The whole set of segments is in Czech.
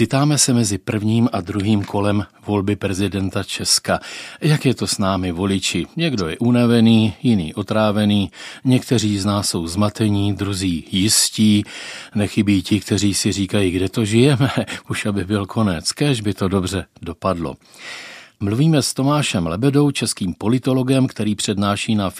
Ocitáme se mezi prvním a druhým kolem volby prezidenta Česka. Jak je to s námi voliči? Někdo je unavený, jiný otrávený, někteří z nás jsou zmatení, druzí jistí, nechybí ti, kteří si říkají, kde to žijeme, už aby byl konec, kež by to dobře dopadlo. Mluvíme s Tomášem Lebedou, českým politologem, který přednáší na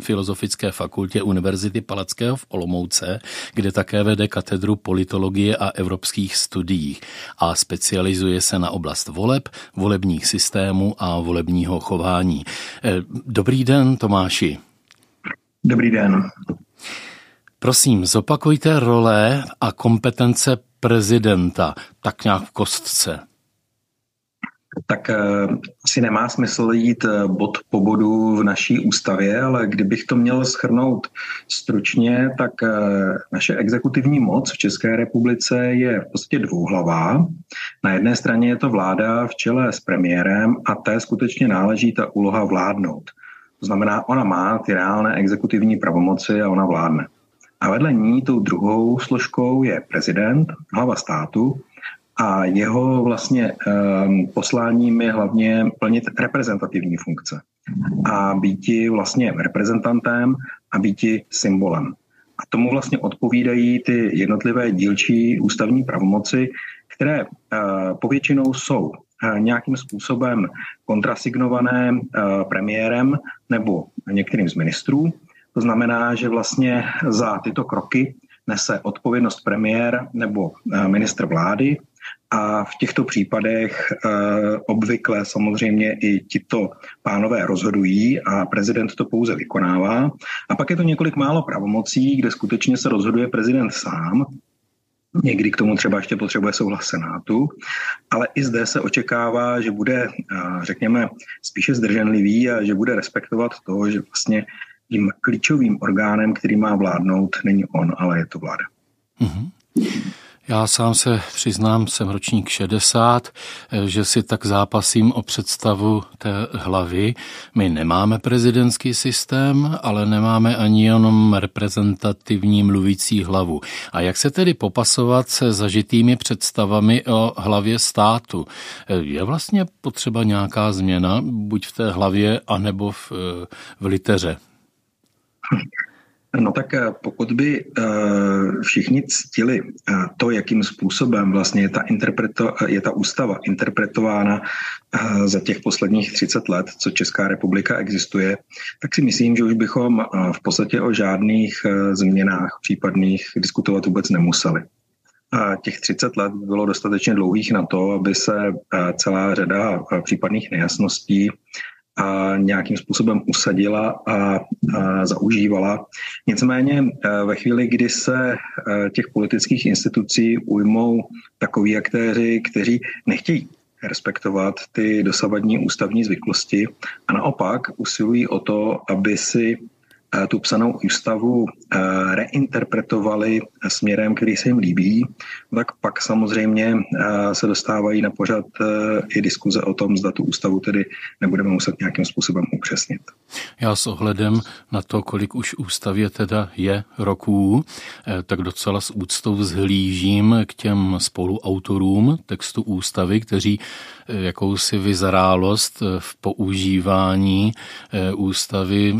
Filozofické fakultě Univerzity Palackého v Olomouce, kde také vede katedru politologie a evropských studií a specializuje se na oblast voleb, volebních systémů a volebního chování. Eh, dobrý den, Tomáši. Dobrý den. Prosím, zopakujte role a kompetence prezidenta, tak nějak v kostce tak eh, asi nemá smysl jít eh, bod po bodu v naší ústavě, ale kdybych to měl schrnout stručně, tak eh, naše exekutivní moc v České republice je v podstatě dvouhlavá. Na jedné straně je to vláda v čele s premiérem a té skutečně náleží ta úloha vládnout. To znamená, ona má ty reálné exekutivní pravomoci a ona vládne. A vedle ní tou druhou složkou je prezident, hlava státu, a jeho vlastně um, posláním je hlavně plnit reprezentativní funkce a býti vlastně reprezentantem a býti symbolem. A tomu vlastně odpovídají ty jednotlivé dílčí ústavní pravomoci, které uh, povětšinou jsou uh, nějakým způsobem kontrasignované uh, premiérem nebo některým z ministrů. To znamená, že vlastně za tyto kroky nese odpovědnost premiér nebo ministr vlády a v těchto případech e, obvykle samozřejmě i tito pánové rozhodují a prezident to pouze vykonává. A pak je to několik málo pravomocí, kde skutečně se rozhoduje prezident sám, Někdy k tomu třeba ještě potřebuje souhlas Senátu, ale i zde se očekává, že bude, eh, řekněme, spíše zdrženlivý a že bude respektovat to, že vlastně tím klíčovým orgánem, který má vládnout, není on, ale je to vláda. Mm-hmm. Já sám se přiznám, jsem ročník 60, eh, že si tak zápasím o představu té hlavy. My nemáme prezidentský systém, ale nemáme ani jenom reprezentativní mluvící hlavu. A jak se tedy popasovat se zažitými představami o hlavě státu? Je vlastně potřeba nějaká změna, buď v té hlavě, anebo v, v liteře? No tak eh, pokud by eh, všichni ctili eh, to, jakým způsobem vlastně je ta, interpreto, je ta ústava interpretována za těch posledních 30 let, co Česká republika existuje, tak si myslím, že už bychom v podstatě o žádných změnách případných diskutovat vůbec nemuseli. Těch 30 let bylo dostatečně dlouhých na to, aby se celá řada případných nejasností a nějakým způsobem usadila a, a zaužívala. Nicméně e, ve chvíli, kdy se e, těch politických institucí ujmou takoví aktéři, kteří nechtějí respektovat ty dosavadní ústavní zvyklosti a naopak usilují o to, aby si tu psanou ústavu eh, reinterpretovali směrem, který se jim líbí, tak pak samozřejmě eh, se dostávají na pořad i diskuze o tom, zda tu ústavu tedy nebudeme muset nějakým způsobem upřesnit. Já s ohledem na to, kolik už ústavě teda je roků, tak docela s úctou vzhlížím k těm spoluautorům textu ústavy, kteří jakousi vyzrálost v používání ústavy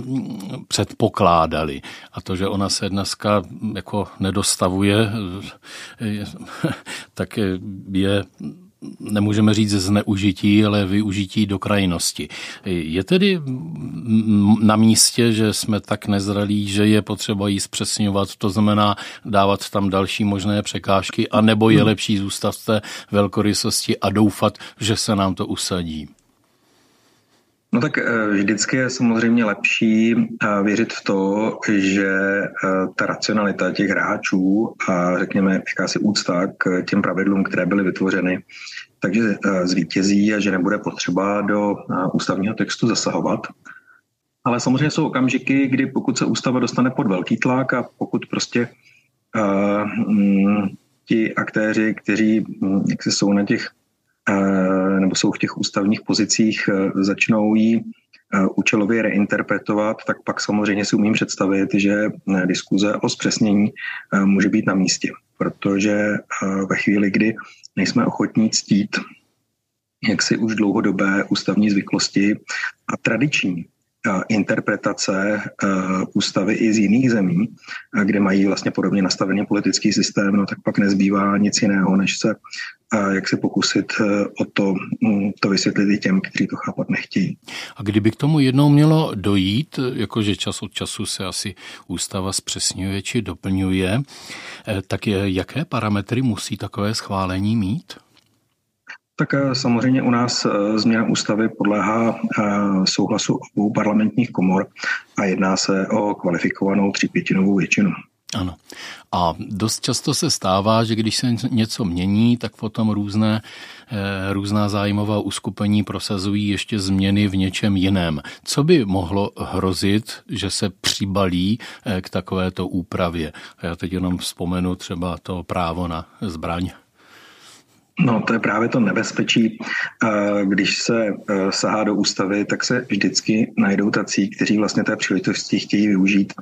předpokládali předpokládali. A to, že ona se dneska jako nedostavuje, tak je nemůžeme říct zneužití, ale využití do krajnosti. Je tedy na místě, že jsme tak nezralí, že je potřeba jí zpřesňovat, to znamená dávat tam další možné překážky, anebo je lepší zůstat v té velkorysosti a doufat, že se nám to usadí? No tak eh, vždycky je samozřejmě lepší eh, věřit v to, že eh, ta racionalita těch hráčů a řekněme jakási úcta k těm pravidlům, které byly vytvořeny, takže zvítězí a že nebude potřeba do ústavního textu zasahovat. Ale samozřejmě jsou okamžiky, kdy pokud se ústava dostane pod velký tlak a pokud prostě uh, ti aktéři, kteří hm, jak se jsou na těch nebo jsou v těch ústavních pozicích, e, začnou ji e, účelově reinterpretovat, tak pak samozřejmě si umím představit, že diskuze o zpřesnění může být na místě. protože ve chvíli, kdy nejsme ochotní ctít jaksi už dlouhodobé ústavní zvyklosti a tradiční interpretace ústavy i z jiných zemí, kde mají vlastně podobně nastavený politický systém, no tak pak nezbývá nic jiného, než se jak se pokusit o to, mm, to vysvětlit i těm, kteří to chápat nechtějí. A kdyby k tomu jednou mělo dojít, jakože čas od času se asi ústava zpřesňuje či doplňuje, tak jaké parametry musí takové schválení mít? Tak eh, samozřejmě u nás eh, změna ústavy podléhá eh, souhlasu obou parlamentních komor a jedná se o kvalifikovanou třípětinovou většinu. Ano. A dost často se stává, že když se něco mění, tak potom různé, různá zájmová uskupení prosazují ještě změny v něčem jiném. Co by mohlo hrozit, že se přibalí k takovéto úpravě? Já teď jenom vzpomenu třeba to právo na zbraň. No, to je právě to nebezpečí. Když se e, sahá do ústavy, tak se vždycky najdou tací, kteří vlastně té příležitosti chtějí využít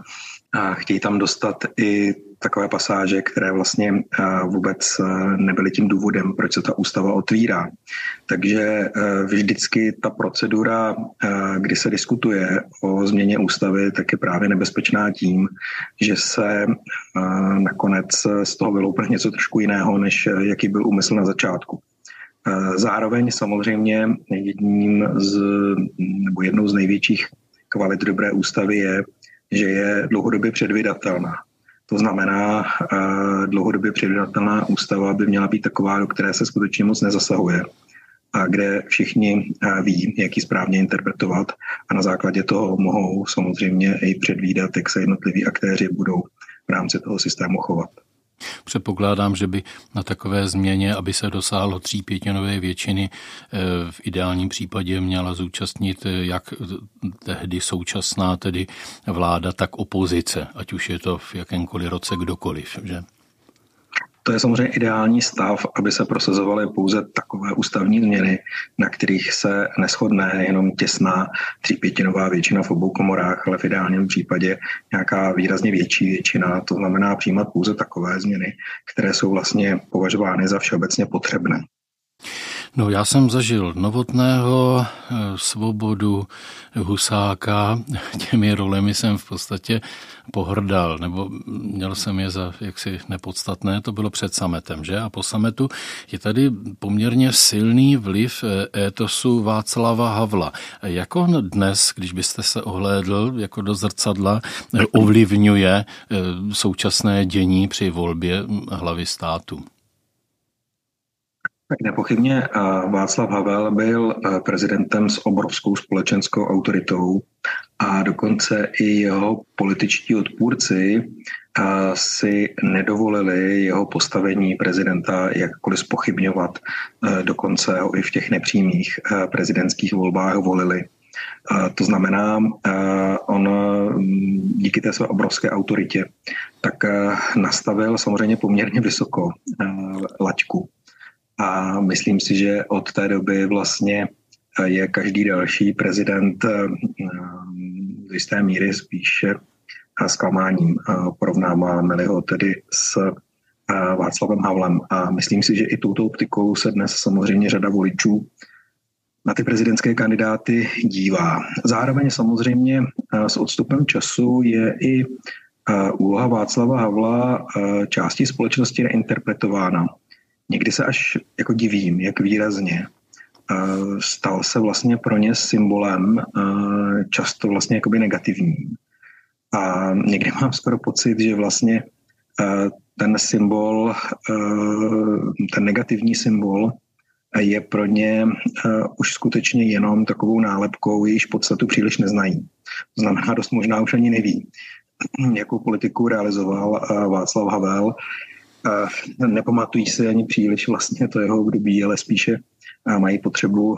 a chtějí tam dostat i takové pasáže, které vlastně eh, vůbec eh, nebyly tím důvodem, proč se ta ústava otvírá. Takže eh, vždycky ta procedura, kdy se diskutuje o změně ústavy, tak je právě nebezpečná tím, že se nakonec z toho vyloupne něco trošku jiného, než jaký byl úmysl na začátku. Zároveň samozřejmě jedním z, nebo jednou z největších kvalit dobré ústavy je, že je dlouhodobě předvydatelná. To znamená, eh, dlouhodobě předvydatelná ústava by měla být taková, do které se skutečně moc nezasahuje a kde všichni eh, ví, jak ji správně interpretovat a na základě toho mohou samozřejmě i předvídat, jak se jednotliví aktéři budou v rámci toho systému chovat. Předpokládám, že by na takové změně, aby se dosáhlo tří pětinové většiny, eh, v ideálním případě měla zúčastnit eh, jak tehdy současná tedy vláda, tak opozice, ať už je to v jakémkoliv roce kdokoliv. Že? To je samozřejmě ideální stav, aby se prosazovaly pouze takové ústavní změny, na kterých se neschodne jenom těsná třípětinová většina v obou komorách, ale v ideálním případě nějaká výrazně větší většina. To znamená přijímat pouze takové změny, které jsou vlastně považovány za všeobecně potřebné. No já jsem zažil Novotného, eh, Svobodu, Husáka, těmi rolemi jsem v podstatě pohrdal, nebo měl jsem je za jaksi nepodstatné, to bylo před sametem, že? A po sametu je tady poměrně silný vliv eh, étosu Václava Havla. Jak on dnes, když byste se ohlédl jako do zrcadla, eh, ovlivňuje současné dění při volbě hlavy státu? Tak nepochybně Václav Havel byl prezidentem s obrovskou společenskou autoritou a dokonce i jeho političtí odpůrci si nedovolili jeho postavení prezidenta jakkoliv spochybňovat, dokonce ho i v těch nepřímých prezidentských volbách volili. To znamená, on díky té své obrovské autoritě tak nastavil samozřejmě poměrně vysoko laťku a myslím si, že od té doby vlastně je každý další prezident eh, z jisté míry spíše zklamáním. Porovnáváme ho tedy s eh, Václavem Havlem. A myslím si, že i touto optikou se dnes samozřejmě řada voličů na ty prezidentské kandidáty dívá. Zároveň samozřejmě eh, s odstupem času je i úloha Václava Havla části společnosti reinterpretována. Někdy se až jako divím, jak výrazně stal se vlastně pro ně symbolem často vlastně jakoby negativním. A někdy mám skoro pocit, že vlastně ten symbol, ten negativní symbol je pro ně už skutečně jenom takovou nálepkou, jejíž podstatu příliš neznají. To znamená, dost možná už ani neví, jakou politiku realizoval Václav Havel, nepamatují se ani příliš vlastně to jeho období, ale spíše mají potřebu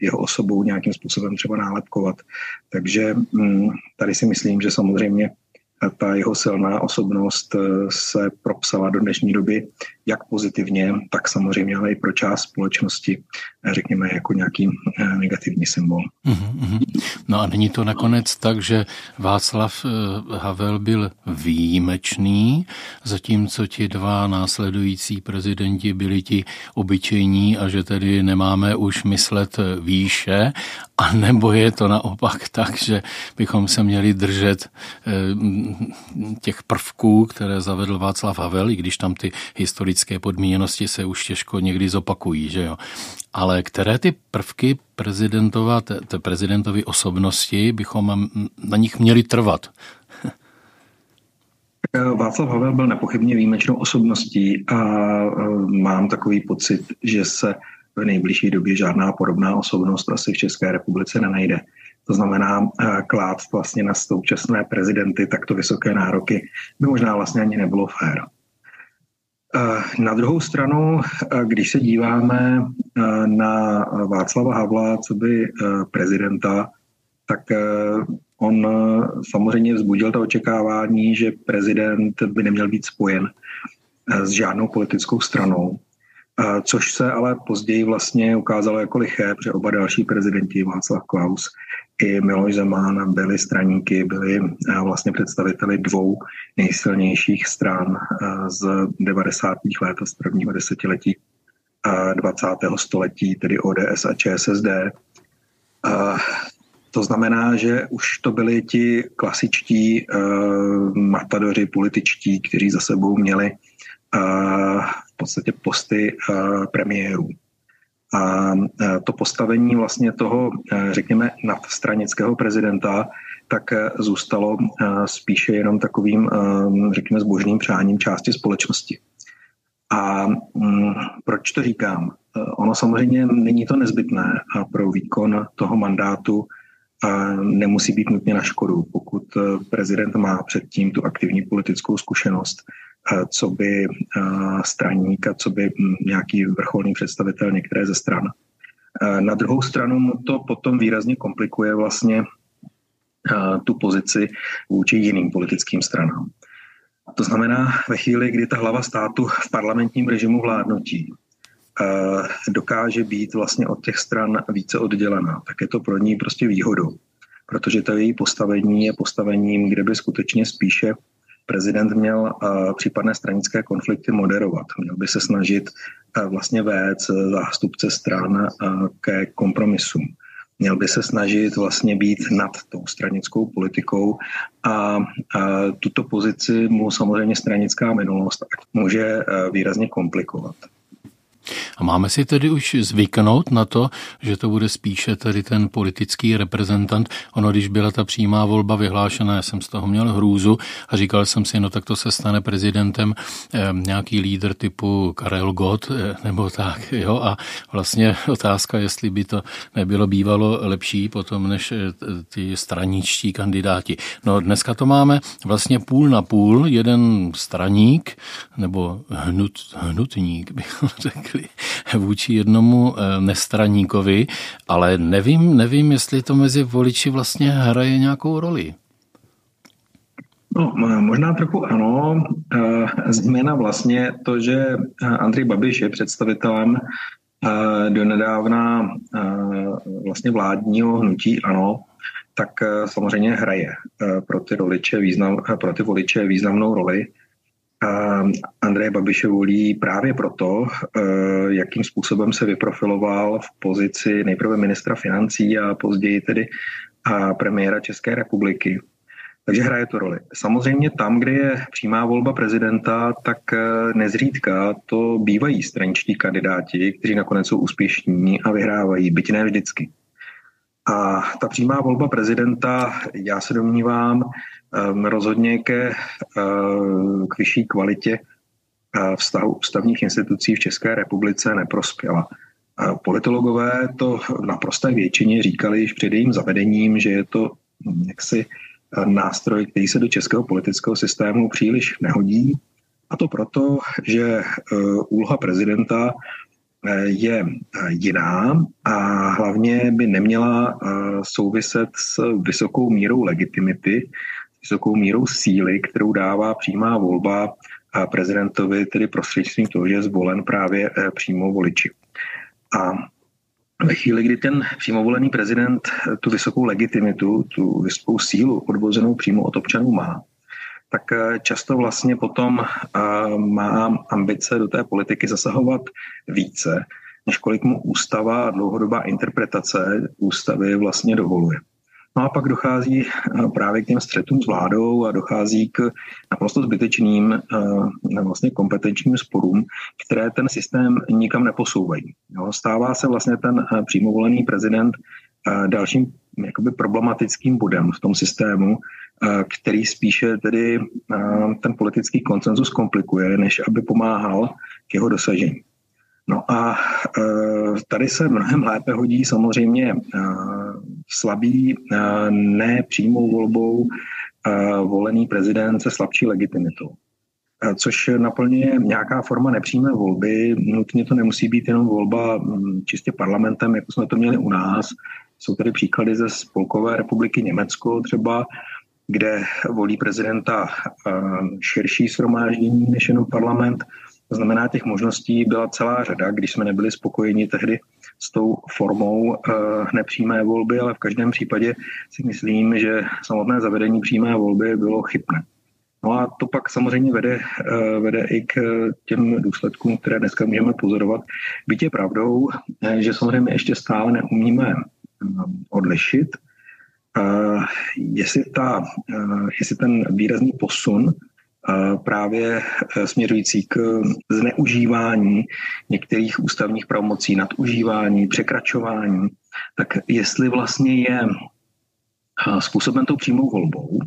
jeho osobou nějakým způsobem třeba nálepkovat. Takže mm, tady si myslím, že samozřejmě ta jeho silná osobnost e, se propsala do dnešní doby jak pozitivně, tak samozřejmě ale i pro část společnosti, řekněme, jako nějaký negativní symbol. Mm-hmm. No a není to nakonec tak, že Václav Havel byl výjimečný, zatímco ti dva následující prezidenti byli ti obyčejní a že tedy nemáme už myslet výše, a nebo je to naopak tak, že bychom se měli držet eh, těch prvků, které zavedl Václav Havel, i když tam ty historické podmíněnosti se už těžko někdy zopakují, že jo. Ale které ty prvky prezidentova, té prezidentovy osobnosti bychom na nich měli trvat? Eh, Václav Havel byl nepochybně výjimečnou osobností a eh, mám takový pocit, že se v nejbližší době žádná podobná osobnost asi v České republice nenajde. To znamená, eh, klát vlastně na současné prezidenty takto vysoké nároky by možná vlastně ani nebylo fér. Na druhou stranu, když se díváme na Václava Havla, co by prezidenta, tak On eh, samozřejmě vzbudil to očekávání, že prezident by neměl být spojen eh, s žádnou politickou stranou, eh, což se ale později vlastně ukázalo jako liché, protože oba další prezidenti, Václav Klaus i Miloš Zeman, byli straníky, byli vlastně představiteli dvou nejsilnějších stran z 90. let a z prvního desetiletí 20. století, tedy ODS a ČSSD. To znamená, že už to byli ti klasičtí uh, matadoři političtí, kteří za sebou měli uh, v podstatě posty uh, premiérů. A uh, to postavení vlastně toho, uh, řekněme, nadstranického prezidenta, tak uh, zůstalo spíše jenom takovým, řekněme, zbožným přáním části společnosti. A um, proč to říkám? Ono samozřejmě není to nezbytné pro výkon toho mandátu a nemusí být nutně na škodu, pokud prezident má předtím tu aktivní politickou zkušenost, co by eh, straník a co by hm, nějaký vrcholný představitel některé ze stran. Na druhou stranu mu to potom výrazně komplikuje vlastně tu pozici vůči jiným politickým stranám. To znamená, ve chvíli, kdy ta hlava státu v parlamentním režimu vládnutí Eh, dokáže být vlastně od těch stran více oddělená, tak je to pro ní prostě výhodou. Protože to její postavení je postavením, kde by skutečně spíše prezident měl uh, případné stranické konflikty moderovat. Měl by se snažit uh, vlastně vést zástupce stran ke kompromisům. Měl by se snažit vlastně být nad tou stranickou politikou a, a tuto pozici mu samozřejmě stranická minulost může výrazně komplikovat. A máme si tedy už zvyknout na to, že to bude spíše tedy ten politický reprezentant. Ono, když byla ta přímá volba vyhlášena, já jsem z toho měl hrůzu a říkal jsem si, no tak to se stane prezidentem eh, nějaký lídr typu Karel Gott eh, nebo tak, jo. A vlastně otázka, jestli by to nebylo bývalo lepší potom než eh, ty straničtí kandidáti. No dneska to máme vlastně půl na půl, jeden straník nebo hnut, hnutník, bychom řekli, vůči jednomu eh, nestraníkovi, ale nevím, nevím, jestli to mezi voliči vlastně hraje nějakou roli. No, možná trochu ano. Eh, změna vlastně to, že eh, Andrej Babiš je představitelem do nedávna vlastně vládního hnutí ano, tak samozřejmě hraje pro ty, voliče význam, pro ty voliče významnou roli. Andreje Babiše volí právě proto, eh, jakým způsobem se vyprofiloval v pozici nejprve ministra financí a později tedy premiéra České republiky. Takže hraje to roli. Samozřejmě tam, kde je přímá volba prezidenta, tak eh, nezřídka to bývají straničtí kandidáti, kteří nakonec jsou úspěšní a vyhrávají, byť ne vždycky. A ta přímá volba prezidenta, já se domnívám, rozhodně ke, ehm, k vyšší kvalitě eh, vztahu ústavních institucí v České republice neprospěla. Politologové to v naprosté většině říkali již před jejím zavedením, že je to hm, jaksi eh, nástroj, který se do českého politického systému příliš nehodí. A to proto, že eh, úloha prezidenta je jiná a hlavně by neměla souviset s vysokou mírou legitimity vysokou mírou síly, kterou dává přímá volba prezidentovi, tedy prostřednictvím toho, že je zvolen právě přímo voliči. A ve chvíli, kdy ten přímo volený prezident tu vysokou legitimitu, tu vysokou sílu odvozenou přímo od občanů má, tak často vlastně potom má ambice do té politiky zasahovat více, než kolik mu ústava a dlouhodobá interpretace ústavy vlastně dovoluje. No a pak dochází eh, právě k těm střetům s vládou a dochází k naprosto zbytečným eh, vlastně kompetenčním sporům, které ten systém nikam neposouvají. Jo, stává se vlastně ten eh, přímo volený prezident dalším jakoby problematickým bodem v tom systému, který spíše tedy ten politický koncenzus komplikuje, než aby pomáhal k jeho dosažení. No a tady se mnohem lépe hodí samozřejmě slabý, e, nepřímou volbou volený prezident se slabší legitimitou což naplňuje nějaká forma nepřímé volby. Nutně to nemusí být jenom volba čistě parlamentem, jako jsme to měli u nás. Jsou tady příklady ze Spolkové republiky Německo třeba, kde volí prezidenta širší shromáždění než jenom parlament. To znamená, těch možností byla celá řada, když jsme nebyli spokojeni tehdy s tou formou uh, nepřímé volby, ale v každém případě si myslím, že samotné zavedení přímé volby bylo chybné. No a to pak samozřejmě vede, uh, vede i k těm důsledkům, které dneska můžeme pozorovat. Byť je pravdou, eh, že samozřejmě ještě stále neumíme odlišit, jestli, ta, jestli ten výrazný posun právě e, směřující k zneužívání některých ústavních pravomocí, nadužívání, překračování, tak jestli vlastně je e, způsoben tou přímou volbou,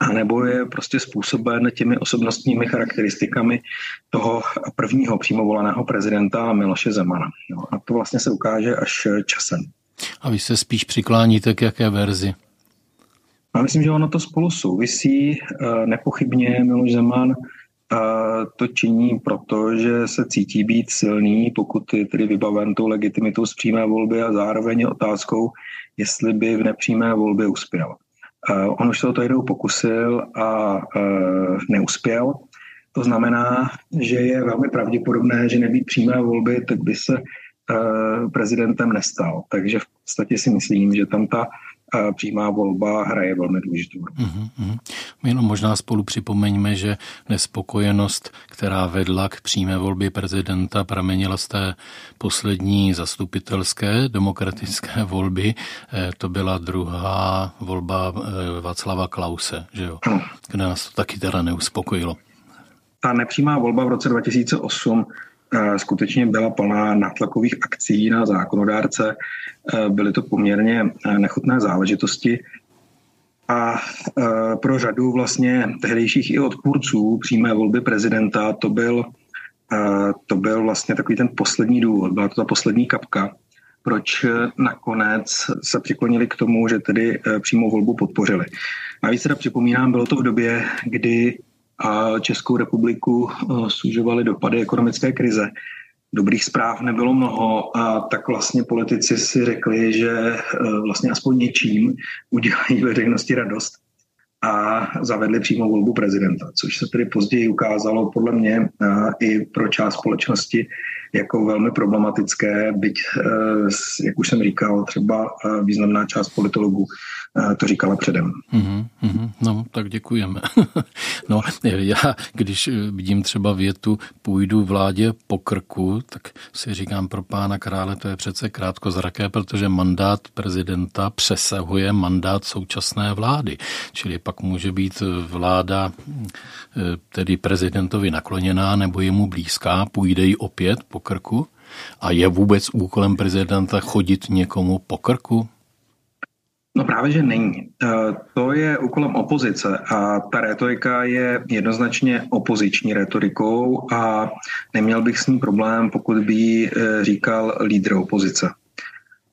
anebo je prostě způsoben těmi osobnostními charakteristikami toho prvního přímo voleného prezidenta Miloše Zemana. A to vlastně se ukáže až časem. A vy se spíš přikláníte k jaké verzi? Já myslím, že ono to spolu souvisí. Eh, nepochybně Miloš Zeman eh, to činí proto, že se cítí být silný, pokud je tedy vybaven tou legitimitou z přímé volby a zároveň otázkou, jestli by v nepřímé volbě uspěl. Eh, on už se o to jednou pokusil a neuspěl. To znamená, že je velmi pravděpodobné, že nebýt přímé volby, tak by se prezidentem nestal. Takže v podstatě si myslím, že tam ta přímá volba hraje velmi důležitou roli. Mm-hmm. My jenom možná spolu připomeňme, že nespokojenost, která vedla k přímé volbě prezidenta, pramenila z té poslední zastupitelské demokratické volby. Eh, to byla druhá volba eh, Václava Klause, že jo? Kde nás to taky teda neuspokojilo. Ta nepřímá volba v roce 2008 skutečně byla plná nátlakových akcí na zákonodárce. E, byly to poměrně e, nechutné záležitosti. A pro řadu vlastně tehdejších i odpůrců přímé volby prezidenta to byl, to byl vlastně takový ten poslední důvod, byla to ta poslední kapka, proč nakonec se přiklonili k tomu, že tedy přímou volbu podpořili. Navíc teda připomínám, bylo to v době, kdy a Českou republiku eh, sužovaly dopady ekonomické krize. Dobrých zpráv nebylo mnoho a tak vlastně politici si řekli, že eh, vlastně aspoň něčím udělají veřejnosti radost a zavedli přímo volbu prezidenta, což se tedy později ukázalo podle mě i pro část společnosti jako velmi problematické, byť, jak už jsem říkal, třeba významná část politologů to říkala předem. Mm-hmm, no, tak děkujeme. no, já, když vidím třeba větu půjdu vládě po krku, tak si říkám pro pána krále, to je přece krátkozraké, protože mandát prezidenta přesahuje mandát současné vlády. Čili pak může být vláda tedy prezidentovi nakloněná nebo jemu blízká, půjde jí opět po krku? A je vůbec úkolem prezidenta chodit někomu po krku? No právě, že není. E, to je úkolem opozice a ta retorika je jednoznačně opoziční retorikou a neměl bych s ní problém, pokud by e, říkal lídr opozice.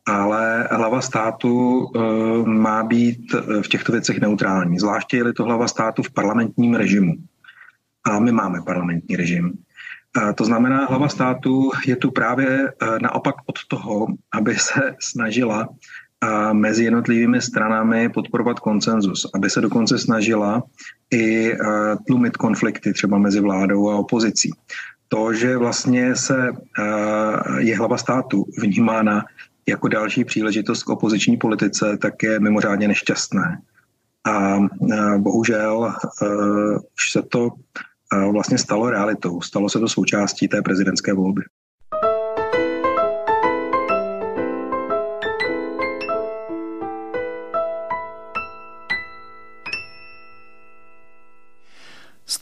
Ale hlava státu e, má být v těchto věcech neutrální, zvláště je to hlava státu v parlamentním režimu. A my máme parlamentní režim. To znamená, hlava státu je tu právě naopak od toho, aby se snažila mezi jednotlivými stranami podporovat konsenzus, aby se dokonce snažila i tlumit konflikty třeba mezi vládou a opozicí. To, že vlastně se je hlava státu vnímána jako další příležitost k opoziční politice, tak je mimořádně nešťastné. A bohužel už se to vlastně stalo realitou. Stalo se to součástí té prezidentské volby.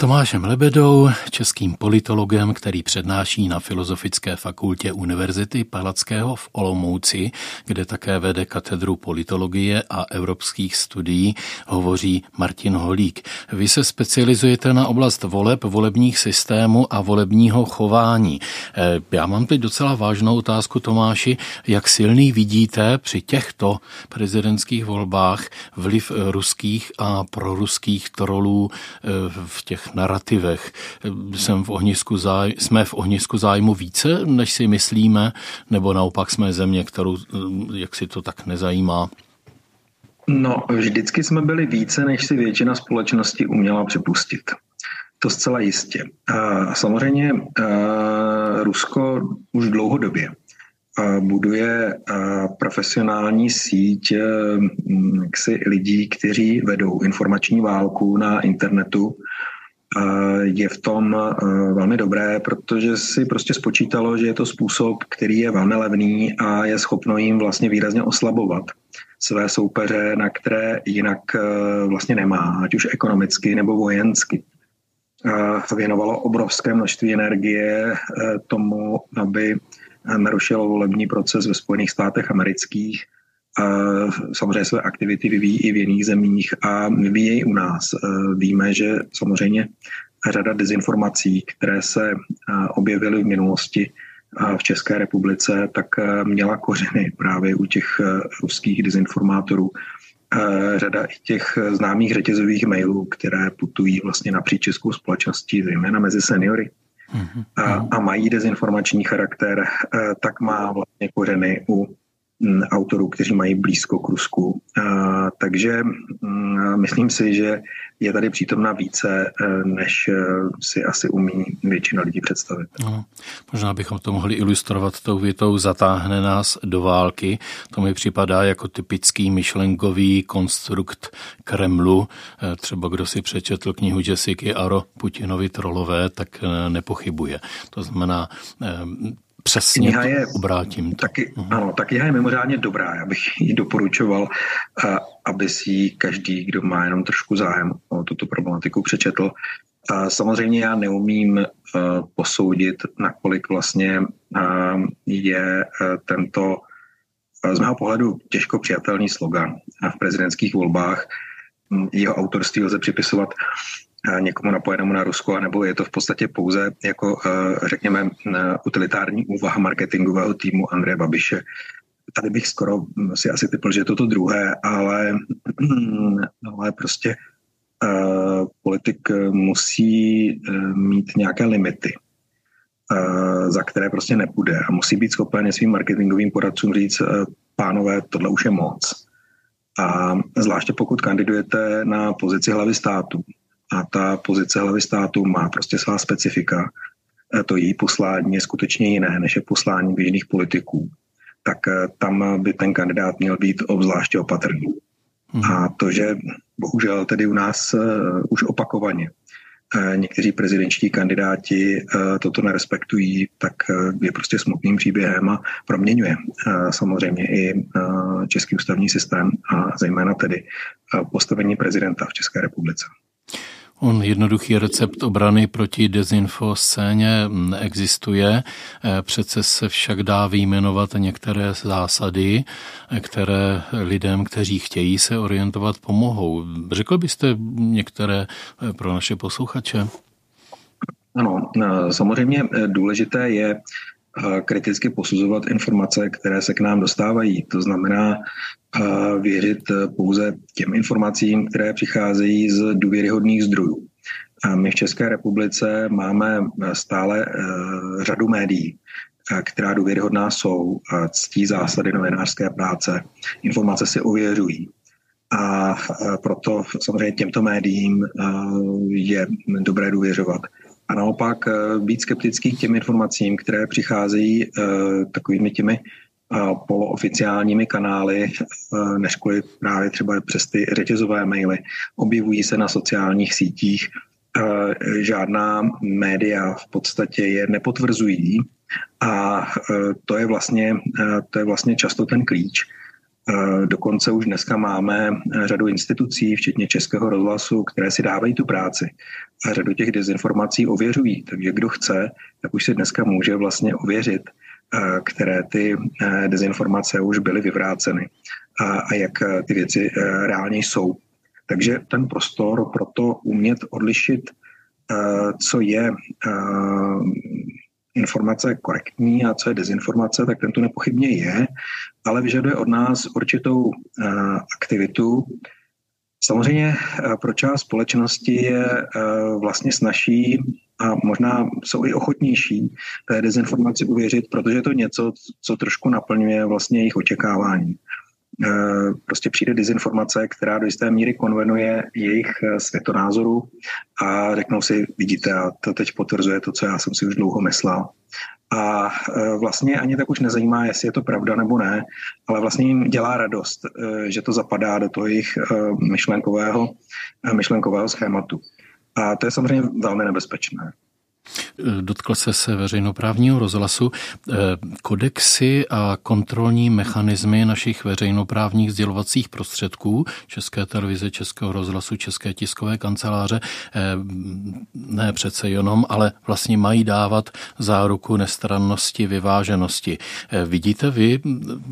Tomášem Lebedou, českým politologem, který přednáší na Filozofické fakultě Univerzity Palackého v Olomouci, kde také vede katedru politologie a evropských studií, hovoří Martin Holík. Vy se specializujete na oblast voleb, volebních systémů a volebního chování. Eh, já mám teď docela vážnou otázku, Tomáši. Jak silný vidíte při těchto prezidentských volbách vliv ruských a proruských trolů eh, v těch těch narrativech. Jsem v ohnisku záj- jsme v ohnisku zájmu více, než si myslíme, nebo naopak jsme země, kterou jak si to tak nezajímá? No, vždycky jsme byli více, než si většina společnosti uměla připustit. To zcela jistě. A samozřejmě a Rusko už dlouhodobě buduje profesionální síť jaksi lidí, kteří vedou informační válku na internetu je v tom eh, velmi dobré, protože si prostě spočítalo, že je to způsob, který je velmi levný a je schopno jim vlastně výrazně oslabovat své soupeře, na které jinak eh, vlastně nemá, ať už ekonomicky nebo vojensky. Věnovalo obrovské množství energie eh, tomu, aby narušilo volební proces ve Spojených státech amerických samozřejmě své aktivity vyvíjí i v jiných zemích a vyvíjejí u nás. E, víme, že samozřejmě řada dezinformací, které se e, objevily v minulosti e, v České republice, tak měla kořeny právě u těch ruských dezinformátorů. Řada i těch známých řetězových mailů, které putují vlastně napříč českou společností, zejména mezi seniory, mhm, a, mhm. a mají dezinformační charakter, tak má vlastně kořeny u autorů, kteří mají blízko k Rusku. Takže myslím si, že je tady přítomna více, e, než e, si asi umí většina lidí představit. No, možná bychom to mohli ilustrovat tou větou zatáhne nás do války. To mi připadá jako typický myšlenkový konstrukt Kremlu. E, třeba kdo si přečetl knihu Jessica Aro Putinovi trolové, tak nepochybuje. To znamená, přesně kniha je, obrátím. To. Taky, uh-huh. Ano, ta kniha je mimořádně dobrá. Já bych ji doporučoval, aby si ji každý, kdo má jenom trošku zájem o tuto problematiku, přečetl. Samozřejmě já neumím posoudit, nakolik vlastně je tento z mého pohledu těžko přijatelný slogan v prezidentských volbách. Jeho autorství lze připisovat někomu napojenému na Rusko, nebo je to v podstatě pouze jako, eh, řekněme, eh, utilitární úvaha marketingového týmu Andreje Babiše. Tady bych skoro hm, si asi typl, že je to to druhé, ale, ale prostě uh, politik musí mít nějaké limity, uh, za které prostě nepůjde a musí být schopen svým marketingovým poradcům říct, pánové, tohle už je moc. A zvláště pokud kandidujete na pozici hlavy státu, a ta pozice hlavy státu má prostě svá specifika. To její poslání je skutečně jiné, než je poslání běžných politiků. Tak eh, tam by ten kandidát měl být obzvláště opatrný. Hmm. A to, že bohužel tedy u nás uh, už opakovaně někteří prezidentští kandidáti toto nerespektují, tak je prostě smutným příběhem a proměňuje samozřejmě i český ústavní systém a zejména tedy postavení prezidenta v České republice. On jednoduchý recept obrany proti dezinfo scéně neexistuje, eh, přece se však dá vyjmenovat některé zásady, eh, které lidem, kteří chtějí se orientovat, pomohou. Řekl byste některé eh, pro naše posluchače? Ano, samozřejmě důležité je kriticky posuzovat informace, které se k nám dostávají. To znamená věřit pouze těm informacím, které přicházejí z důvěryhodných zdrojů. A my v České republice máme stále řadu médií, která důvěryhodná jsou, ctí zásady novinářské práce, informace si ověřují. A proto samozřejmě těmto médiím je dobré důvěřovat. A naopak být skeptický k těm informacím, které přicházejí takovými těmi polooficiálními kanály, než kvůli právě třeba přes ty řetězové maily. Objevují se na sociálních sítích, žádná média v podstatě je nepotvrzují a to je vlastně, to je vlastně často ten klíč. Dokonce už dneska máme řadu institucí, včetně Českého rozhlasu, které si dávají tu práci a řadu těch dezinformací ověřují. Takže kdo chce, tak už si dneska může vlastně ověřit, které ty dezinformace už byly vyvráceny a jak ty věci reálně jsou. Takže ten prostor pro to umět odlišit, co je informace korektní a co je dezinformace, tak ten tu nepochybně je, ale vyžaduje od nás určitou aktivitu. Samozřejmě pro část společnosti je vlastně snaží a možná jsou i ochotnější té dezinformaci uvěřit, protože je to něco, co trošku naplňuje vlastně jejich očekávání. Eh, prostě přijde dezinformace, která do jisté míry konvenuje jejich eh, světonázoru a řeknou si, vidíte, a to teď potvrzuje to, co já jsem si už dlouho myslel. A eh, vlastně ani tak už nezajímá, jestli je to pravda nebo ne, ale vlastně jim dělá radost, že to zapadá do toho jejich myšlenkového, myšlenkového schématu. A to je samozřejmě velmi nebezpečné. Dotkl se se veřejnoprávního rozhlasu. Eh, kodexy a kontrolní mechanismy našich veřejnoprávních sdělovacích prostředků, České televize, Českého rozhlasu, České tiskové kanceláře, eh, ne přece jenom, ale vlastně mají dávat záruku nestrannosti, vyváženosti. Eh, vidíte vy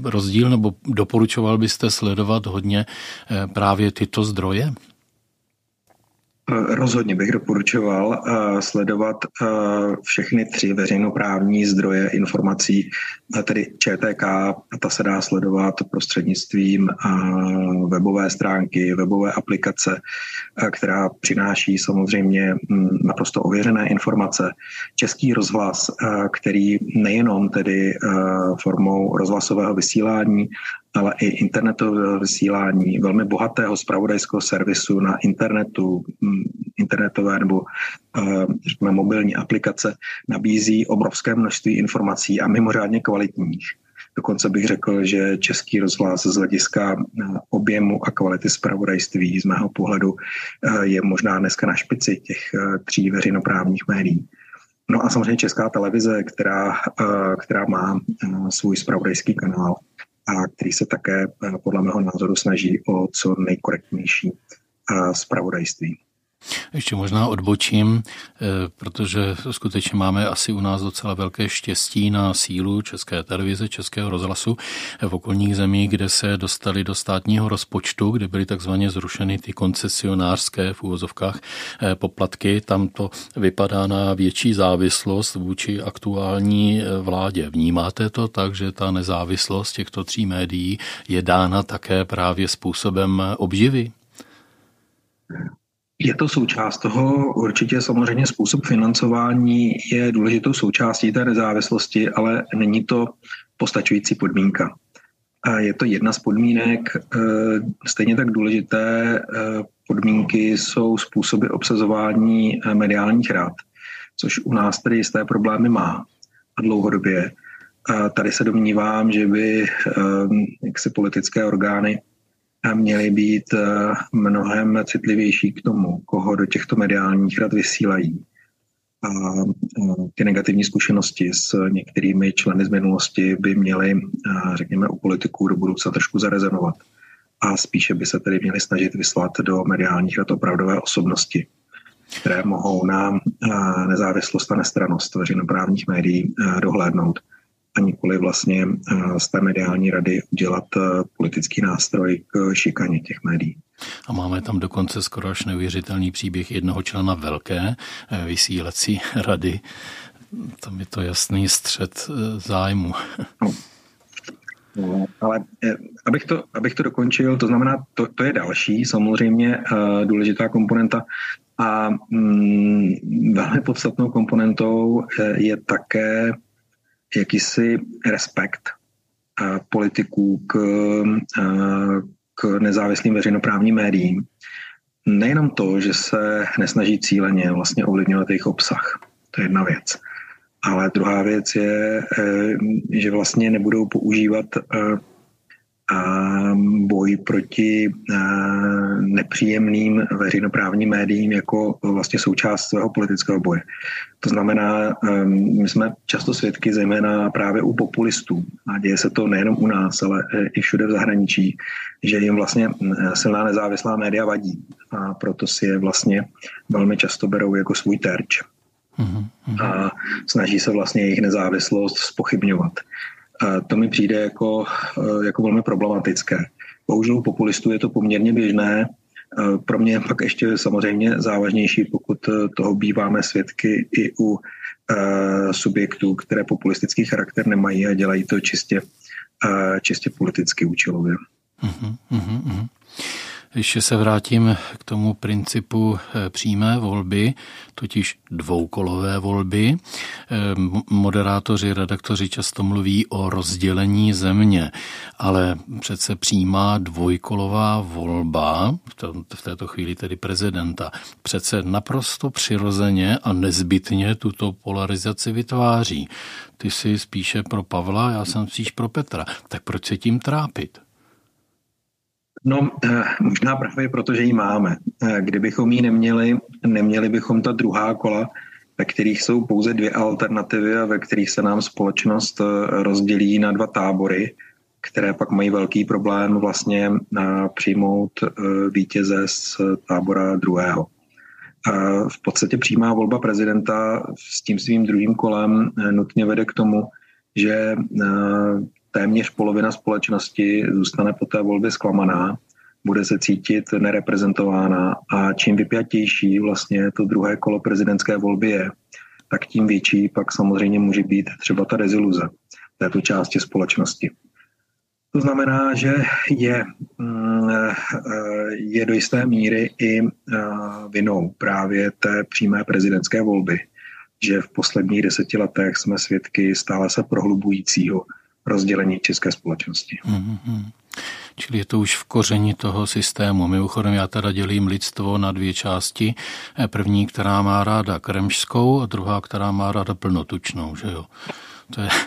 rozdíl nebo doporučoval byste sledovat hodně právě tyto zdroje? Rozhodně bych doporučoval eh, sledovat eh, všechny tři veřejnoprávní zdroje informací, tedy ČTK, ta se dá sledovat prostřednictvím eh, webové stránky, webové aplikace, která přináší samozřejmě hm, naprosto ověřené informace. Český rozhlas, který nejenom tedy formou rozhlasového vysílání, ale i internetového vysílání, velmi bohatého spravodajského servisu na internetu, mm, internetové nebo eh, řekněme, mobilní aplikace nabízí obrovské množství informací a mimořádně kvalitních. Dokonce bych řekl, že český rozhlas z hlediska eh, objemu a kvality zpravodajství z mého pohledu eh, je možná dneska na špici těch tří veřejnoprávních médií. No a samozřejmě česká televize, která, která má svůj spravodajský kanál a který se také podle mého názoru snaží o co nejkorektnější zpravodajství. Ještě možná odbočím, eh, protože skutečně máme asi u nás docela velké štěstí na sílu České televize, Českého rozhlasu v okolních zemích, kde se dostali do státního rozpočtu, kde byly takzvaně zrušeny ty koncesionářské v úvozovkách eh, poplatky. Tam to vypadá na větší závislost vůči aktuální eh, vládě. Vnímáte to tak, že ta nezávislost těchto tří médií je dána také právě způsobem obživy? Je to součást toho, určitě samozřejmě způsob financování je důležitou součástí té nezávislosti, ale není to postačující podmínka. Je to jedna z podmínek, e, stejně tak důležité e, podmínky jsou způsoby obsazování e, mediálních rád, což u nás tedy jisté problémy má a dlouhodobě. Tady se domnívám, že by jaksi politické orgány měly být eh, mnohem citlivější k tomu, koho do těchto mediálních rad vysílají. A eh, ty negativní zkušenosti s některými členy z minulosti by měly, eh, řekněme, u politiků do budoucna trošku zarezonovat. A spíše by se tedy měli snažit vyslat do mediálních rad opravdové osobnosti, které mohou na nezávislost a nestranost veřejnoprávních médií dohlédnout a nikoli vlastně eh, z té mediální rady udělat eh, politický nástroj k šikaně těch médií. A máme tam dokonce skoro až neuvěřitelný příběh jednoho člena velké eh, vysílací rady. Tam je to jasný střed zájmu. No. No, ale abych to, abych to dokončil, to znamená, to, to je další samozřejmě důležitá komponenta a mm, velmi podstatnou komponentou je také jakýsi respekt politiků k, k nezávislým veřejnoprávním médiím. Nejenom to, že se nesnaží cíleně vlastně ovlivňovat jejich obsah, to je jedna věc. Ale druhá věc je, že vlastně nebudou používat boj proti nepříjemným veřejnoprávním médiím jako vlastně součást svého politického boje. To znamená, my jsme často svědky, zejména právě u populistů, a děje se to nejenom u nás, ale i všude v zahraničí, že jim vlastně silná nezávislá média vadí a proto si je vlastně velmi často berou jako svůj terč. Mhm, mhm. A snaží se vlastně jejich nezávislost spochybňovat. To mi přijde jako, eh, jako velmi problematické. Bohužel u populistů je to poměrně běžné. Eh, pro mě pak ještě samozřejmě závažnější, pokud eh, toho býváme svědky i u subjektů, které populistický charakter nemají a dělají to čistě, čistě politicky účelově. Uh-huh, uh-huh. Ještě se vrátím k tomu principu eh, přímé volby, totiž dvoukolové volby. Eh, moderátoři, redaktoři často mluví o rozdělení země, ale přece přímá dvojkolová volba, v této chvíli tedy prezidenta, přece naprosto přirozeně a nezbytně tuto polarizaci vytváří. Ty jsi spíše pro Pavla, já jsem spíš pro Petra. Tak proč se tím trápit? No, eh, možná právě proto, že ji máme. Eh, kdybychom ji neměli, neměli bychom ta druhá kola, ve kterých jsou pouze dvě alternativy a ve kterých se nám společnost eh, rozdělí na dva tábory, které pak mají velký problém vlastně přijmout vítěze z tábora druhého. V podstatě přímá volba prezidenta s tím svým druhým kolem nutně vede k tomu, že téměř polovina společnosti zůstane po té volbě zklamaná, bude se cítit nereprezentována a čím vypjatější vlastně to druhé kolo prezidentské volby je, tak tím větší pak samozřejmě může být třeba ta deziluze této části společnosti. To znamená, že je, mm, je do jisté míry i vinou právě té přímé prezidentské volby, že v posledních deseti letech jsme svědky stále se prohlubujícího rozdělení české společnosti. Mm-hmm. Čili je to už v koření toho systému. Mimochodem já teda dělím lidstvo na dvě části. První, která má ráda kremžskou a druhá, která má ráda plnotučnou, že jo. To je...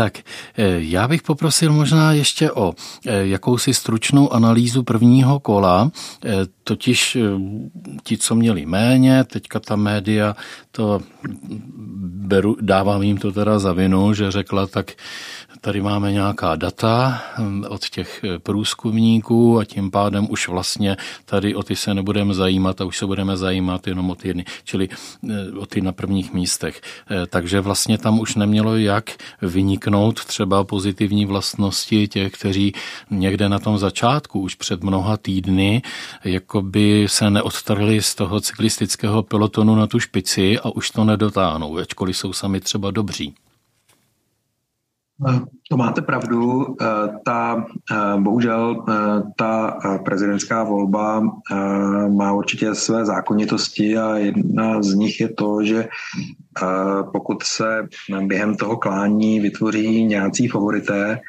Tak eh, já bych poprosil možná ještě o eh, jakousi stručnou analýzu prvního kola, eh, totiž ti, co měli méně, teďka ta média, to beru, dávám jim to teda za vinu, že řekla, tak Tady máme nějaká data hm, od těch eh, průzkumníků a tím pádem už vlastně tady o ty se nebudeme zajímat a už se budeme zajímat jenom o ty jedny, čili eh, o ty na prvních místech. Eh, takže vlastně tam už nemělo jak vyniknout třeba pozitivní vlastnosti těch, kteří někde na tom začátku už před mnoha týdny jakoby se neodtrhli z toho cyklistického pelotonu na tu špici a už to nedotáhnou, ačkoliv jsou sami třeba dobří. Eh, to máte pravdu. Eh, ta, eh, bohužel ta prezidentská volba má určitě své zákonitosti a jedna z nich je to, že pokud se během toho klání vytvoří nějací favorité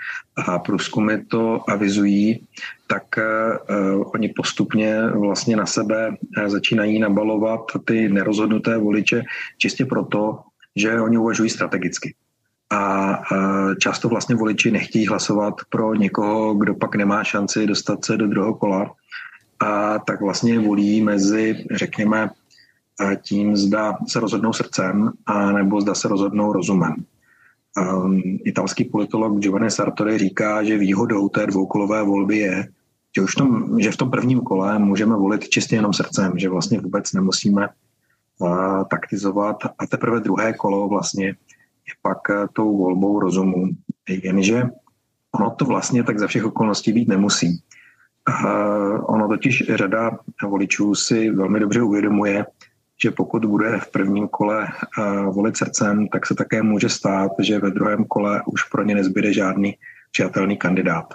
a průzkumy to avizují, tak oni postupně vlastně na sebe začínají nabalovat ty nerozhodnuté voliče čistě proto, že oni uvažují strategicky a často vlastně voliči nechtějí hlasovat pro někoho, kdo pak nemá šanci dostat se do druhého kola a tak vlastně volí mezi, řekněme, tím, zda se rozhodnou srdcem a nebo zda se rozhodnou rozumem. Um, italský politolog Giovanni Sartori říká, že výhodou té dvoukolové volby je, že, už tom, že v tom prvním kole můžeme volit čistě jenom srdcem, že vlastně vůbec nemusíme taktizovat a teprve druhé kolo vlastně je pak eh, tou volbou rozumu. Jenže ono to vlastně tak za všech okolností být nemusí. Ono totiž řada voličů si velmi dobře uvědomuje, že pokud bude v prvním kole eh, volit srdcem, tak se také může stát, že ve druhém kole už pro ně nezbyde žádný přijatelný kandidát.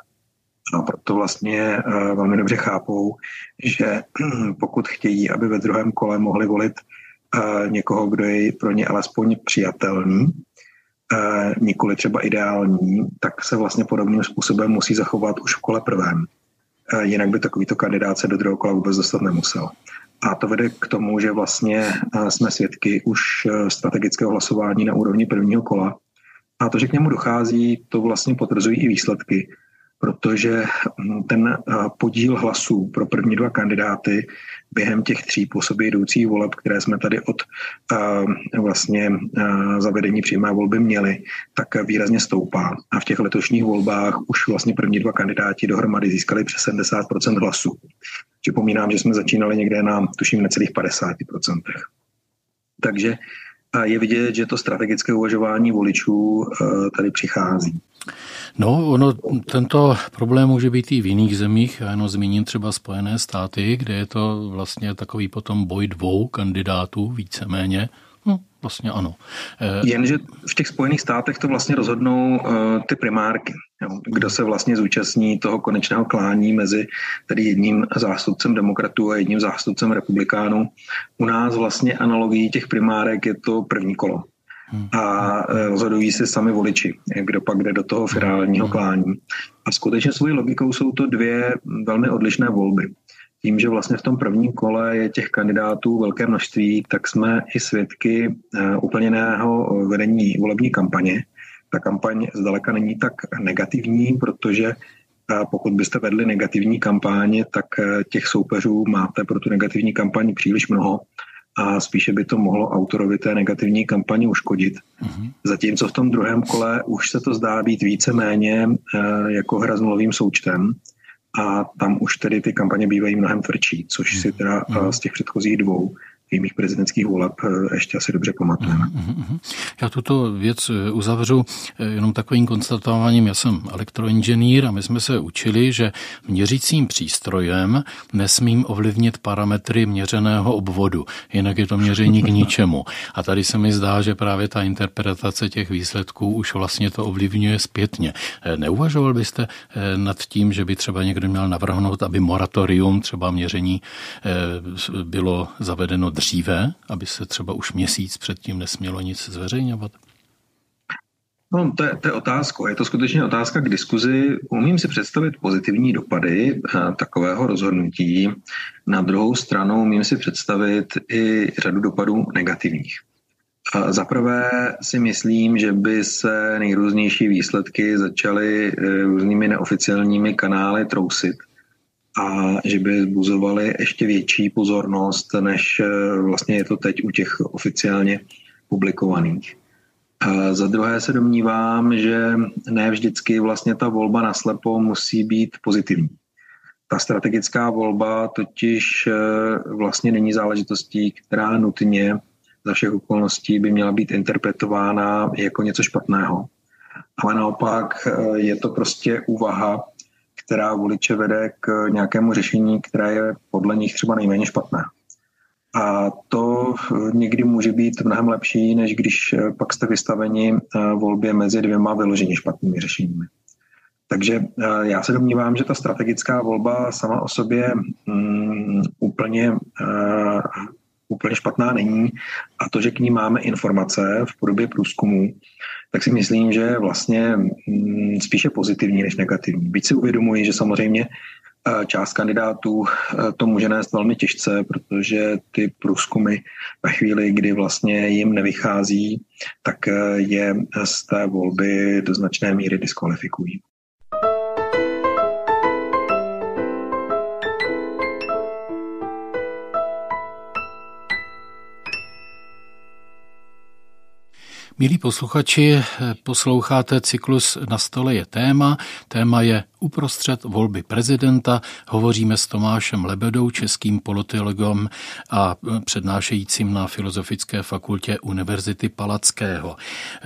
A proto vlastně eh, velmi dobře chápou, že pokud chtějí, aby ve druhém kole mohli volit někoho, kdo je pro ně alespoň přijatelný, nikoli třeba ideální, tak se vlastně podobným způsobem musí zachovat už v kole prvém. Jinak by takovýto kandidát se do druhého kola vůbec dostat nemusel. A to vede k tomu, že vlastně jsme svědky už strategického hlasování na úrovni prvního kola. A to, že k němu dochází, to vlastně potvrzují i výsledky protože mm, ten eh, podíl hlasů pro první dva kandidáty během těch tří po sobě jdoucích voleb, které jsme tady od uh, vlastně uh, zavedení přímé volby měli, tak výrazně stoupá. A v těch letošních volbách už vlastně první dva kandidáti dohromady získali přes 70% hlasů. Připomínám, že jsme začínali někde na, tuším, necelých 50%. Takže je vidět, že to strategické uvažování voličů tady přichází. No, ono, tento problém může být i v jiných zemích. Já jenom zmíním třeba Spojené státy, kde je to vlastně takový potom boj dvou kandidátů víceméně. No, vlastně ano. Eh, Jenže v těch Spojených státech to vlastně rozhodnou uh, ty primárky. Jo, kdo se vlastně zúčastní toho konečného klání mezi tedy jedním zástupcem demokratů a jedním zástupcem republikánů. U nás vlastně analogií těch primárek je to první kolo a e, rozhodují se sami voliči, kdo pak jde do toho finálního klání. A skutečně svojí logikou jsou to dvě velmi odlišné volby. Tím, že vlastně v tom prvním kole je těch kandidátů velké množství, tak jsme i svědky e, úplně jiného vedení volební kampaně. Ta kampaň zdaleka není tak negativní, protože e, pokud byste vedli negativní kampaně, tak těch soupeřů máte pro tu negativní kampaň příliš mnoho a spíše by to mohlo autorovi té negativní kampani uškodit. Uh-huh. Zatímco v tom druhém kole už se to zdá být více-méně jako hra s nulovým součtem a tam už tedy ty kampaně bývají mnohem tvrdší, což si teda uh-huh. z těch předchozích dvou mých prezidentských voleb eh, ještě asi dobře pamatujeme. Mm-hmm. Já tuto věc eh, uzavřu eh, jenom takovým konstatováním. Já jsem elektroinženýr a my jsme se učili, že měřícím přístrojem nesmím ovlivnit parametry měřeného obvodu, jinak je to měření k ničemu. A tady se mi zdá, že právě ta interpretace těch výsledků už vlastně to ovlivňuje zpětně. Neuvažoval byste nad tím, že by třeba někdo měl navrhnout, aby moratorium třeba měření bylo zavedeno dříve, aby se třeba už měsíc předtím nesmělo nic zveřejňovat? No, to je, to je otázka. Je to skutečně otázka k diskuzi. Umím si představit pozitivní dopady eh, takového rozhodnutí. Na druhou stranu umím si představit i řadu dopadů negativních. Za prvé si myslím, že by se nejrůznější výsledky začaly eh, různými neoficiálními kanály trousit a že by zbuzovaly ještě větší pozornost, než eh, vlastně je to teď u těch oficiálně publikovaných. A za druhé se domnívám, že ne vždycky vlastně ta volba naslepo musí být pozitivní. Ta strategická volba totiž eh, vlastně není záležitostí, která nutně za všech okolností by měla být interpretována jako něco špatného. Ale naopak eh, je to prostě úvaha která voliče vede k nějakému řešení, které je podle nich třeba nejméně špatné. A to někdy může být mnohem lepší, než když pak jste vystaveni eh, volbě mezi dvěma vyloženě špatnými řešeními. Takže eh, já se domnívám, že ta strategická volba sama o sobě um, úplně, uh, úplně špatná není a to, že k ní máme informace v podobě průzkumu, tak si myslím, že vlastně mm, spíše pozitivní než negativní. Byť si uvědomuji, že samozřejmě eh, část kandidátů eh, to může nést velmi těžce, protože ty průzkumy ve chvíli, kdy vlastně jim nevychází, tak eh, je z té volby do značné míry diskvalifikují. Milí posluchači, posloucháte cyklus Na stole je téma. Téma je uprostřed volby prezidenta. Hovoříme s Tomášem Lebedou, českým politologem a přednášejícím na Filozofické fakultě Univerzity Palackého.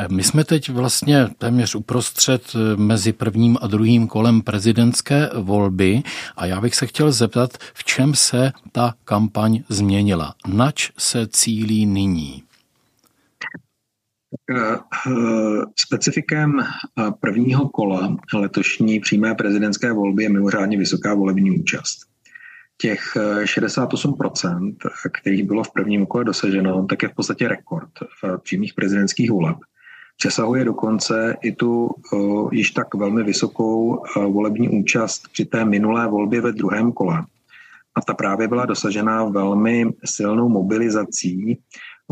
My jsme teď vlastně téměř uprostřed mezi prvním a druhým kolem prezidentské volby a já bych se chtěl zeptat, v čem se ta kampaň změnila. Nač se cílí nyní? Eh, specifikem eh, prvního kola letošní přímé prezidentské volby je mimořádně vysoká volební účast. těch 68%, kterých bylo v prvním kole dosaženo, tak je v podstatě rekord v přímých prezidentských voleb. Přesahuje dokonce i tu již tak velmi vysokou volební účast při té minulé volbě ve druhém kole. A ta právě byla dosažena velmi silnou mobilizací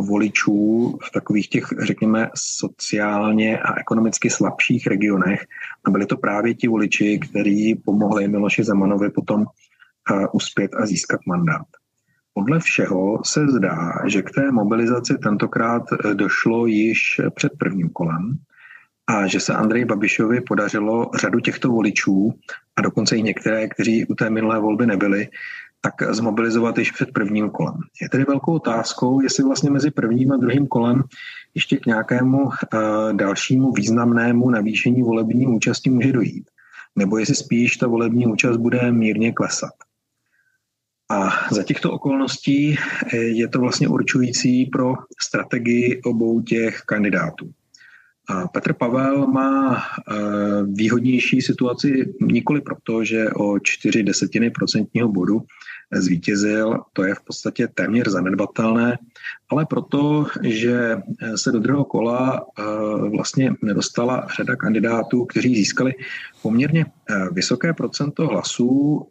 voličů v takových těch, řekněme, sociálně a ekonomicky slabších regionech. A byli to právě ti voliči, kteří pomohli Miloši Zemanovi potom uh, uspět a získat mandát. Podle všeho se zdá, že k té mobilizaci tentokrát eh, došlo již před prvním kolem a že se Andreji Babišovi podařilo řadu těchto voličů a dokonce i některé, kteří u té minulé volby nebyli, tak zmobilizovat již před prvním kolem. Je tedy velkou otázkou, jestli vlastně mezi prvním a druhým kolem ještě k nějakému uh, dalšímu významnému navýšení volební účasti může dojít. Nebo jestli spíš ta volební účast bude mírně klesat. A za těchto okolností eh, je to vlastně určující pro strategii obou těch kandidátů. Petr Pavel má eh, výhodnější situaci nikoli proto, že o čtyři desetiny procentního bodu zvítězil, to je v podstatě téměř zanedbatelné, ale proto, že se do druhého kola eh, vlastně nedostala řada kandidátů, kteří získali poměrně vysoké procento hlasů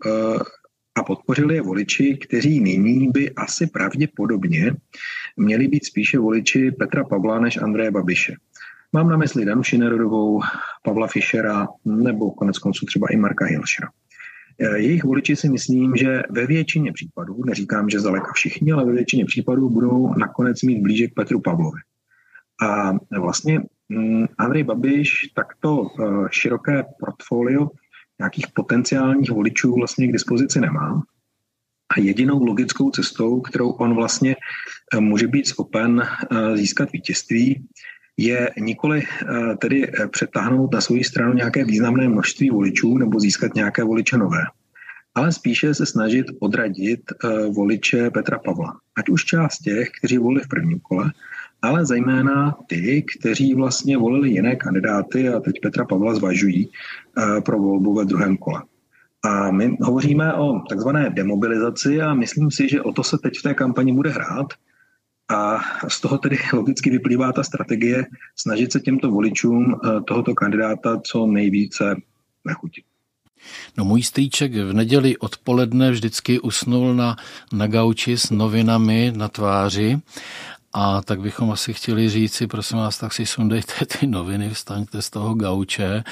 a podpořili je voliči, kteří nyní by asi pravděpodobně měli být spíše voliči Petra Pavla než Andreje Babiše. Mám na mysli Danu Šinerodovou, Pavla Fischera nebo konec konců třeba i Marka Hilšera. Eh, jejich voliči si myslím, že ve většině případů, neříkám, že zdaleka všichni, ale ve většině případů budou nakonec mít blíže k Petru Pavlovi. A vlastně mm, Andrej Babiš takto eh, široké portfolio nějakých potenciálních voličů vlastně k dispozici nemá. A jedinou logickou cestou, kterou on vlastně eh, může být schopen získat vítězství, je nikoli eh, tedy přetáhnout na svou stranu nějaké významné množství voličů nebo získat nějaké voliče nové, ale spíše se snažit odradit voliče Petra Pavla. Ať už část těch, kteří volili v prvním kole, ale zejména ty, kteří vlastně volili jiné kandidáty a teď Petra Pavla zvažují eh, pro volbu ve druhém kole. A my hovoříme o takzvané demobilizaci a myslím si, že o to se teď v té kampani bude hrát. A z toho tedy logicky vyplývá ta strategie snažit se těmto voličům eh, tohoto kandidáta co nejvíce nechutit. No můj strýček v neděli odpoledne vždycky usnul na, na gauči s novinami na tváři a tak bychom asi chtěli říci, prosím vás, tak si sundejte ty noviny, vstaňte z toho gauče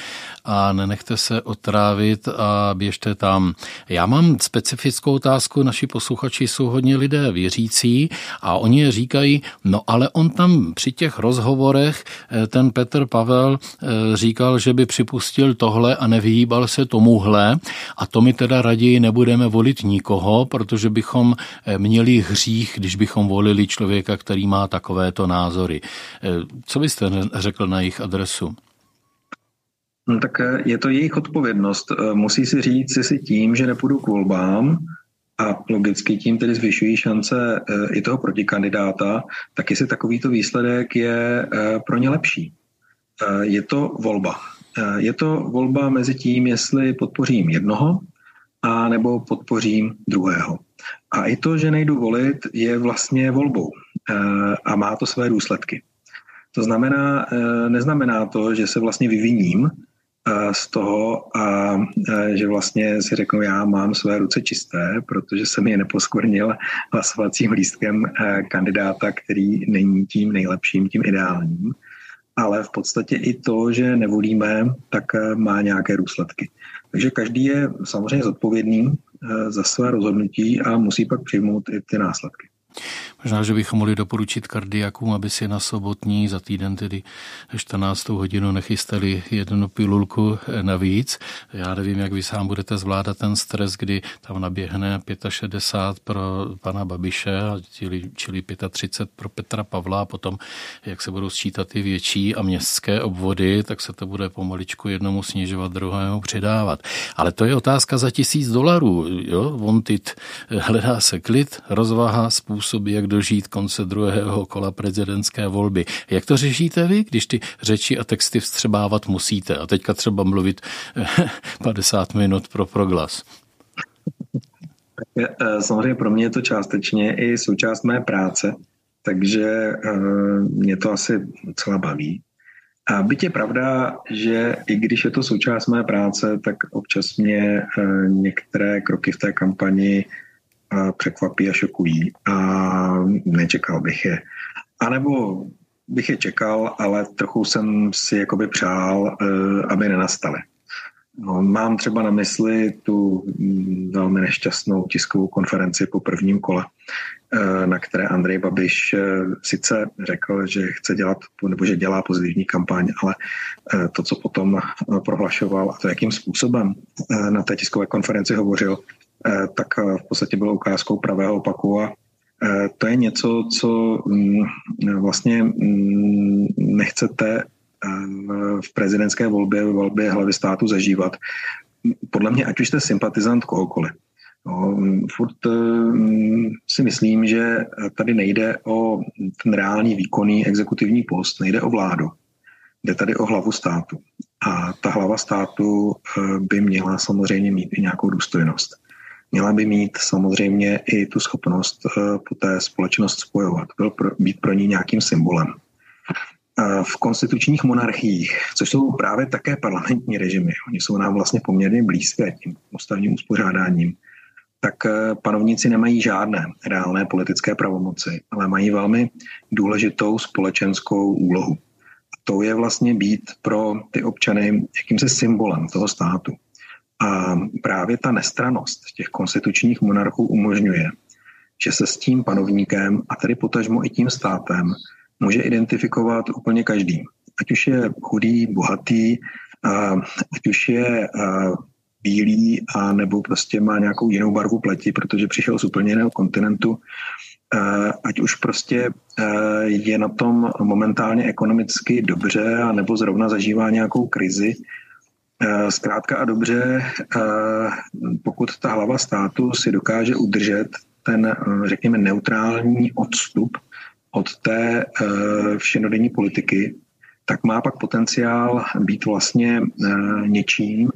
a nenechte se otrávit a běžte tam. Já mám specifickou otázku, naši posluchači jsou hodně lidé věřící a oni říkají, no ale on tam při těch rozhovorech, eh, ten Petr Pavel eh, říkal, že by připustil tohle a nevyhýbal se tomuhle a to my teda raději nebudeme volit nikoho, protože bychom eh, měli hřích, když bychom volili člověka, který má má takovéto názory. Eh, co byste řekl na jejich adresu? No, tak eh, je to jejich odpovědnost. Eh, musí si říct, jestli tím, že nepůjdu k volbám, a logicky tím tedy zvyšují šance i toho protikandidáta, tak jestli takovýto výsledek je pro ně lepší. Je to volba. Je to volba mezi tím, jestli podpořím jednoho, a nebo podpořím druhého. A i to, že nejdu volit, je vlastně volbou a má to své důsledky. To znamená, eh, neznamená to, že se vlastně vyviním eh, z toho a že vlastně si řeknu, já mám své ruce čisté, protože jsem je neposkvrnil hlasovacím lístkem kandidáta, který není tím nejlepším, tím ideálním. Ale v podstatě i to, že nevolíme, tak má nějaké důsledky. Takže každý je samozřejmě zodpovědný eh, za své rozhodnutí a musí pak přijmout i ty následky. Možná, že bychom mohli doporučit kardiakům, aby si na sobotní za týden, tedy 14. hodinu, nechystali jednu pilulku navíc. Já nevím, jak vy sám budete zvládat ten stres, kdy tam naběhne 65 pro pana Babiše, čili, čili 35 pro Petra Pavla a potom, jak se budou sčítat ty větší a městské obvody, tak se to bude pomaličku jednomu snižovat, druhému přidávat. Ale to je otázka za tisíc dolarů. Jo? Wanted hledá se klid, rozvaha, způsoby, jak dožít konce druhého kola prezidentské volby. Jak to řešíte vy, když ty řeči a texty vstřebávat musíte a teďka třeba mluvit 50 minut pro proglas? Samozřejmě pro mě je to částečně i součást mé práce, takže mě to asi docela baví. A byť je pravda, že i když je to součást mé práce, tak občas mě některé kroky v té kampani překvapí a šokují a nečekal bych je. A nebo bych je čekal, ale trochu jsem si jakoby přál, eh, aby nenastaly. No, mám třeba na mysli tu mm, velmi nešťastnou tiskovou konferenci po prvním kole, eh, na které Andrej Babiš eh, sice řekl, že chce dělat, nebo že dělá pozitivní kampaň, ale to, co potom prohlašoval a to, jakým způsobem na té tiskové konferenci hovořil, tak v podstatě bylo ukázkou pravého opaku a Eh, to je něco, co mm, vlastně mm, nechcete eh, v prezidentské volbě, v volbě hlavy státu zažívat. Podle mě, ať už jste sympatizant kohokoliv. No, furt si myslím, že tady nejde o ten reální výkonný exekutivní post, nejde o vládu. Jde tady o hlavu státu. A ta hlava státu eh, by měla samozřejmě mít i nějakou důstojnost. Měla by mít samozřejmě i tu schopnost eh, po té společnost spojovat, byl pro, být pro ní nějakým symbolem. Eh, v konstitučních monarchiích, což jsou právě také parlamentní režimy, oni jsou nám vlastně poměrně blízké tím ústavním uspořádáním, tak eh, panovníci nemají žádné reálné politické pravomoci, ale mají velmi důležitou společenskou úlohu. A to je vlastně být pro ty občany jakýmsi symbolem toho státu. A právě ta nestranost těch konstitučních monarchů umožňuje, že se s tím panovníkem a tedy potažmo i tím státem může identifikovat úplně každý. Ať už je chudý, bohatý, ať už je bílý a nebo prostě má nějakou jinou barvu pleti, protože přišel z úplně jiného kontinentu, ať už prostě je na tom momentálně ekonomicky dobře a nebo zrovna zažívá nějakou krizi, zkrátka a dobře, eh, pokud ta hlava státu si dokáže udržet ten, eh, řekněme, neutrální odstup od té všenodenní politiky, tak má pak potenciál být vlastně něčím,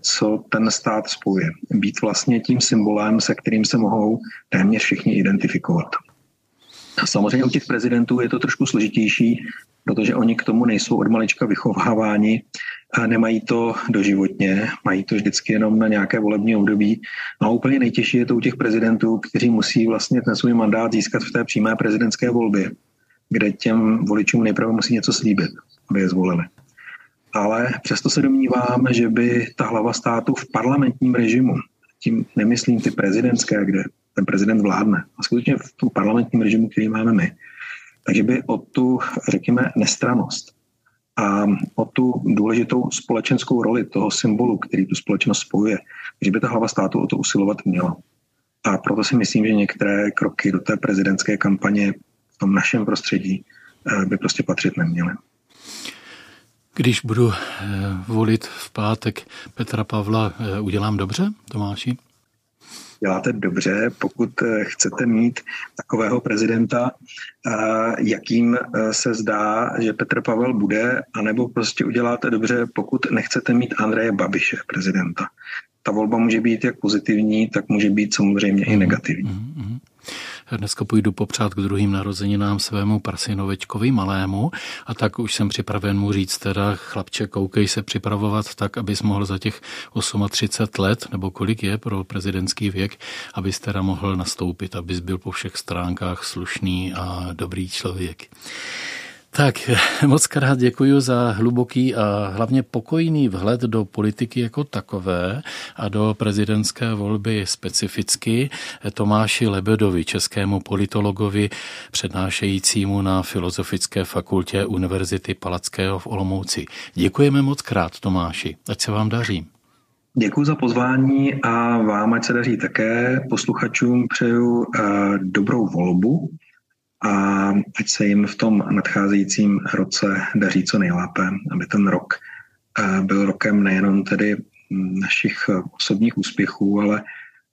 co ten stát spojuje. Být vlastně tím symbolem, se kterým se mohou téměř všichni identifikovat. Samozřejmě u těch prezidentů je to trošku složitější, protože oni k tomu nejsou od malička vychováváni a nemají to doživotně, mají to vždycky jenom na nějaké volební období. No a úplně nejtěžší je to u těch prezidentů, kteří musí vlastně ten svůj mandát získat v té přímé prezidentské volbě, kde těm voličům nejprve musí něco slíbit, aby je zvolili. Ale přesto se domnívám, že by ta hlava státu v parlamentním režimu, tím nemyslím ty prezidentské, kde ten prezident vládne, a skutečně v tom parlamentním režimu, který máme my, takže by o tu, řekněme, nestranost a o tu důležitou společenskou roli toho symbolu, který tu společnost spojuje, že by ta hlava státu o to usilovat měla. A proto si myslím, že některé kroky do té prezidentské kampaně v tom našem prostředí eh, by prostě patřit neměly. Když budu eh, volit v pátek Petra Pavla, eh, udělám dobře, Tomáši? Děláte dobře, pokud eh, chcete mít takového prezidenta, eh, jakým eh, se zdá, že Petr Pavel bude, anebo prostě uděláte dobře, pokud nechcete mít Andreje Babiše prezidenta. Ta volba může být jak pozitivní, tak může být samozřejmě i negativní. Mm-hmm. Dneska půjdu popřát k druhým narozeninám svému prasinovečkovi malému a tak už jsem připraven mu říct teda chlapče, koukej se připravovat tak, abys mohl za těch 38 let, nebo kolik je pro prezidentský věk, abys teda mohl nastoupit, abys byl po všech stránkách slušný a dobrý člověk. Tak, moc krát děkuji za hluboký a hlavně pokojný vhled do politiky jako takové a do prezidentské volby specificky Tomáši Lebedovi, českému politologovi, přednášejícímu na Filozofické fakultě Univerzity Palackého v Olomouci. Děkujeme moc krát, Tomáši. Ať se vám daří. Děkuji za pozvání a vám, ať se daří také. Posluchačům přeju uh, dobrou volbu a ať se jim v tom nadcházejícím roce daří co nejlépe, aby ten rok eh, byl rokem nejenom tedy našich osobních úspěchů, ale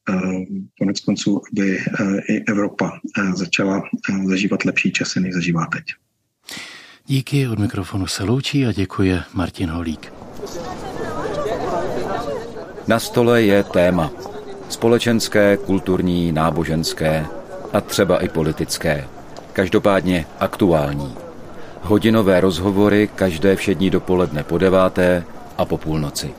eh, konec konců, aby eh, i Evropa začala zažívat lepší časy, než zažívá teď. Díky, od mikrofonu se loučí a děkuje Martin Holík. Na stole je téma. Společenské, kulturní, náboženské a třeba i politické. Každopádně aktuální. Hodinové rozhovory každé všední dopoledne po deváté a po půlnoci.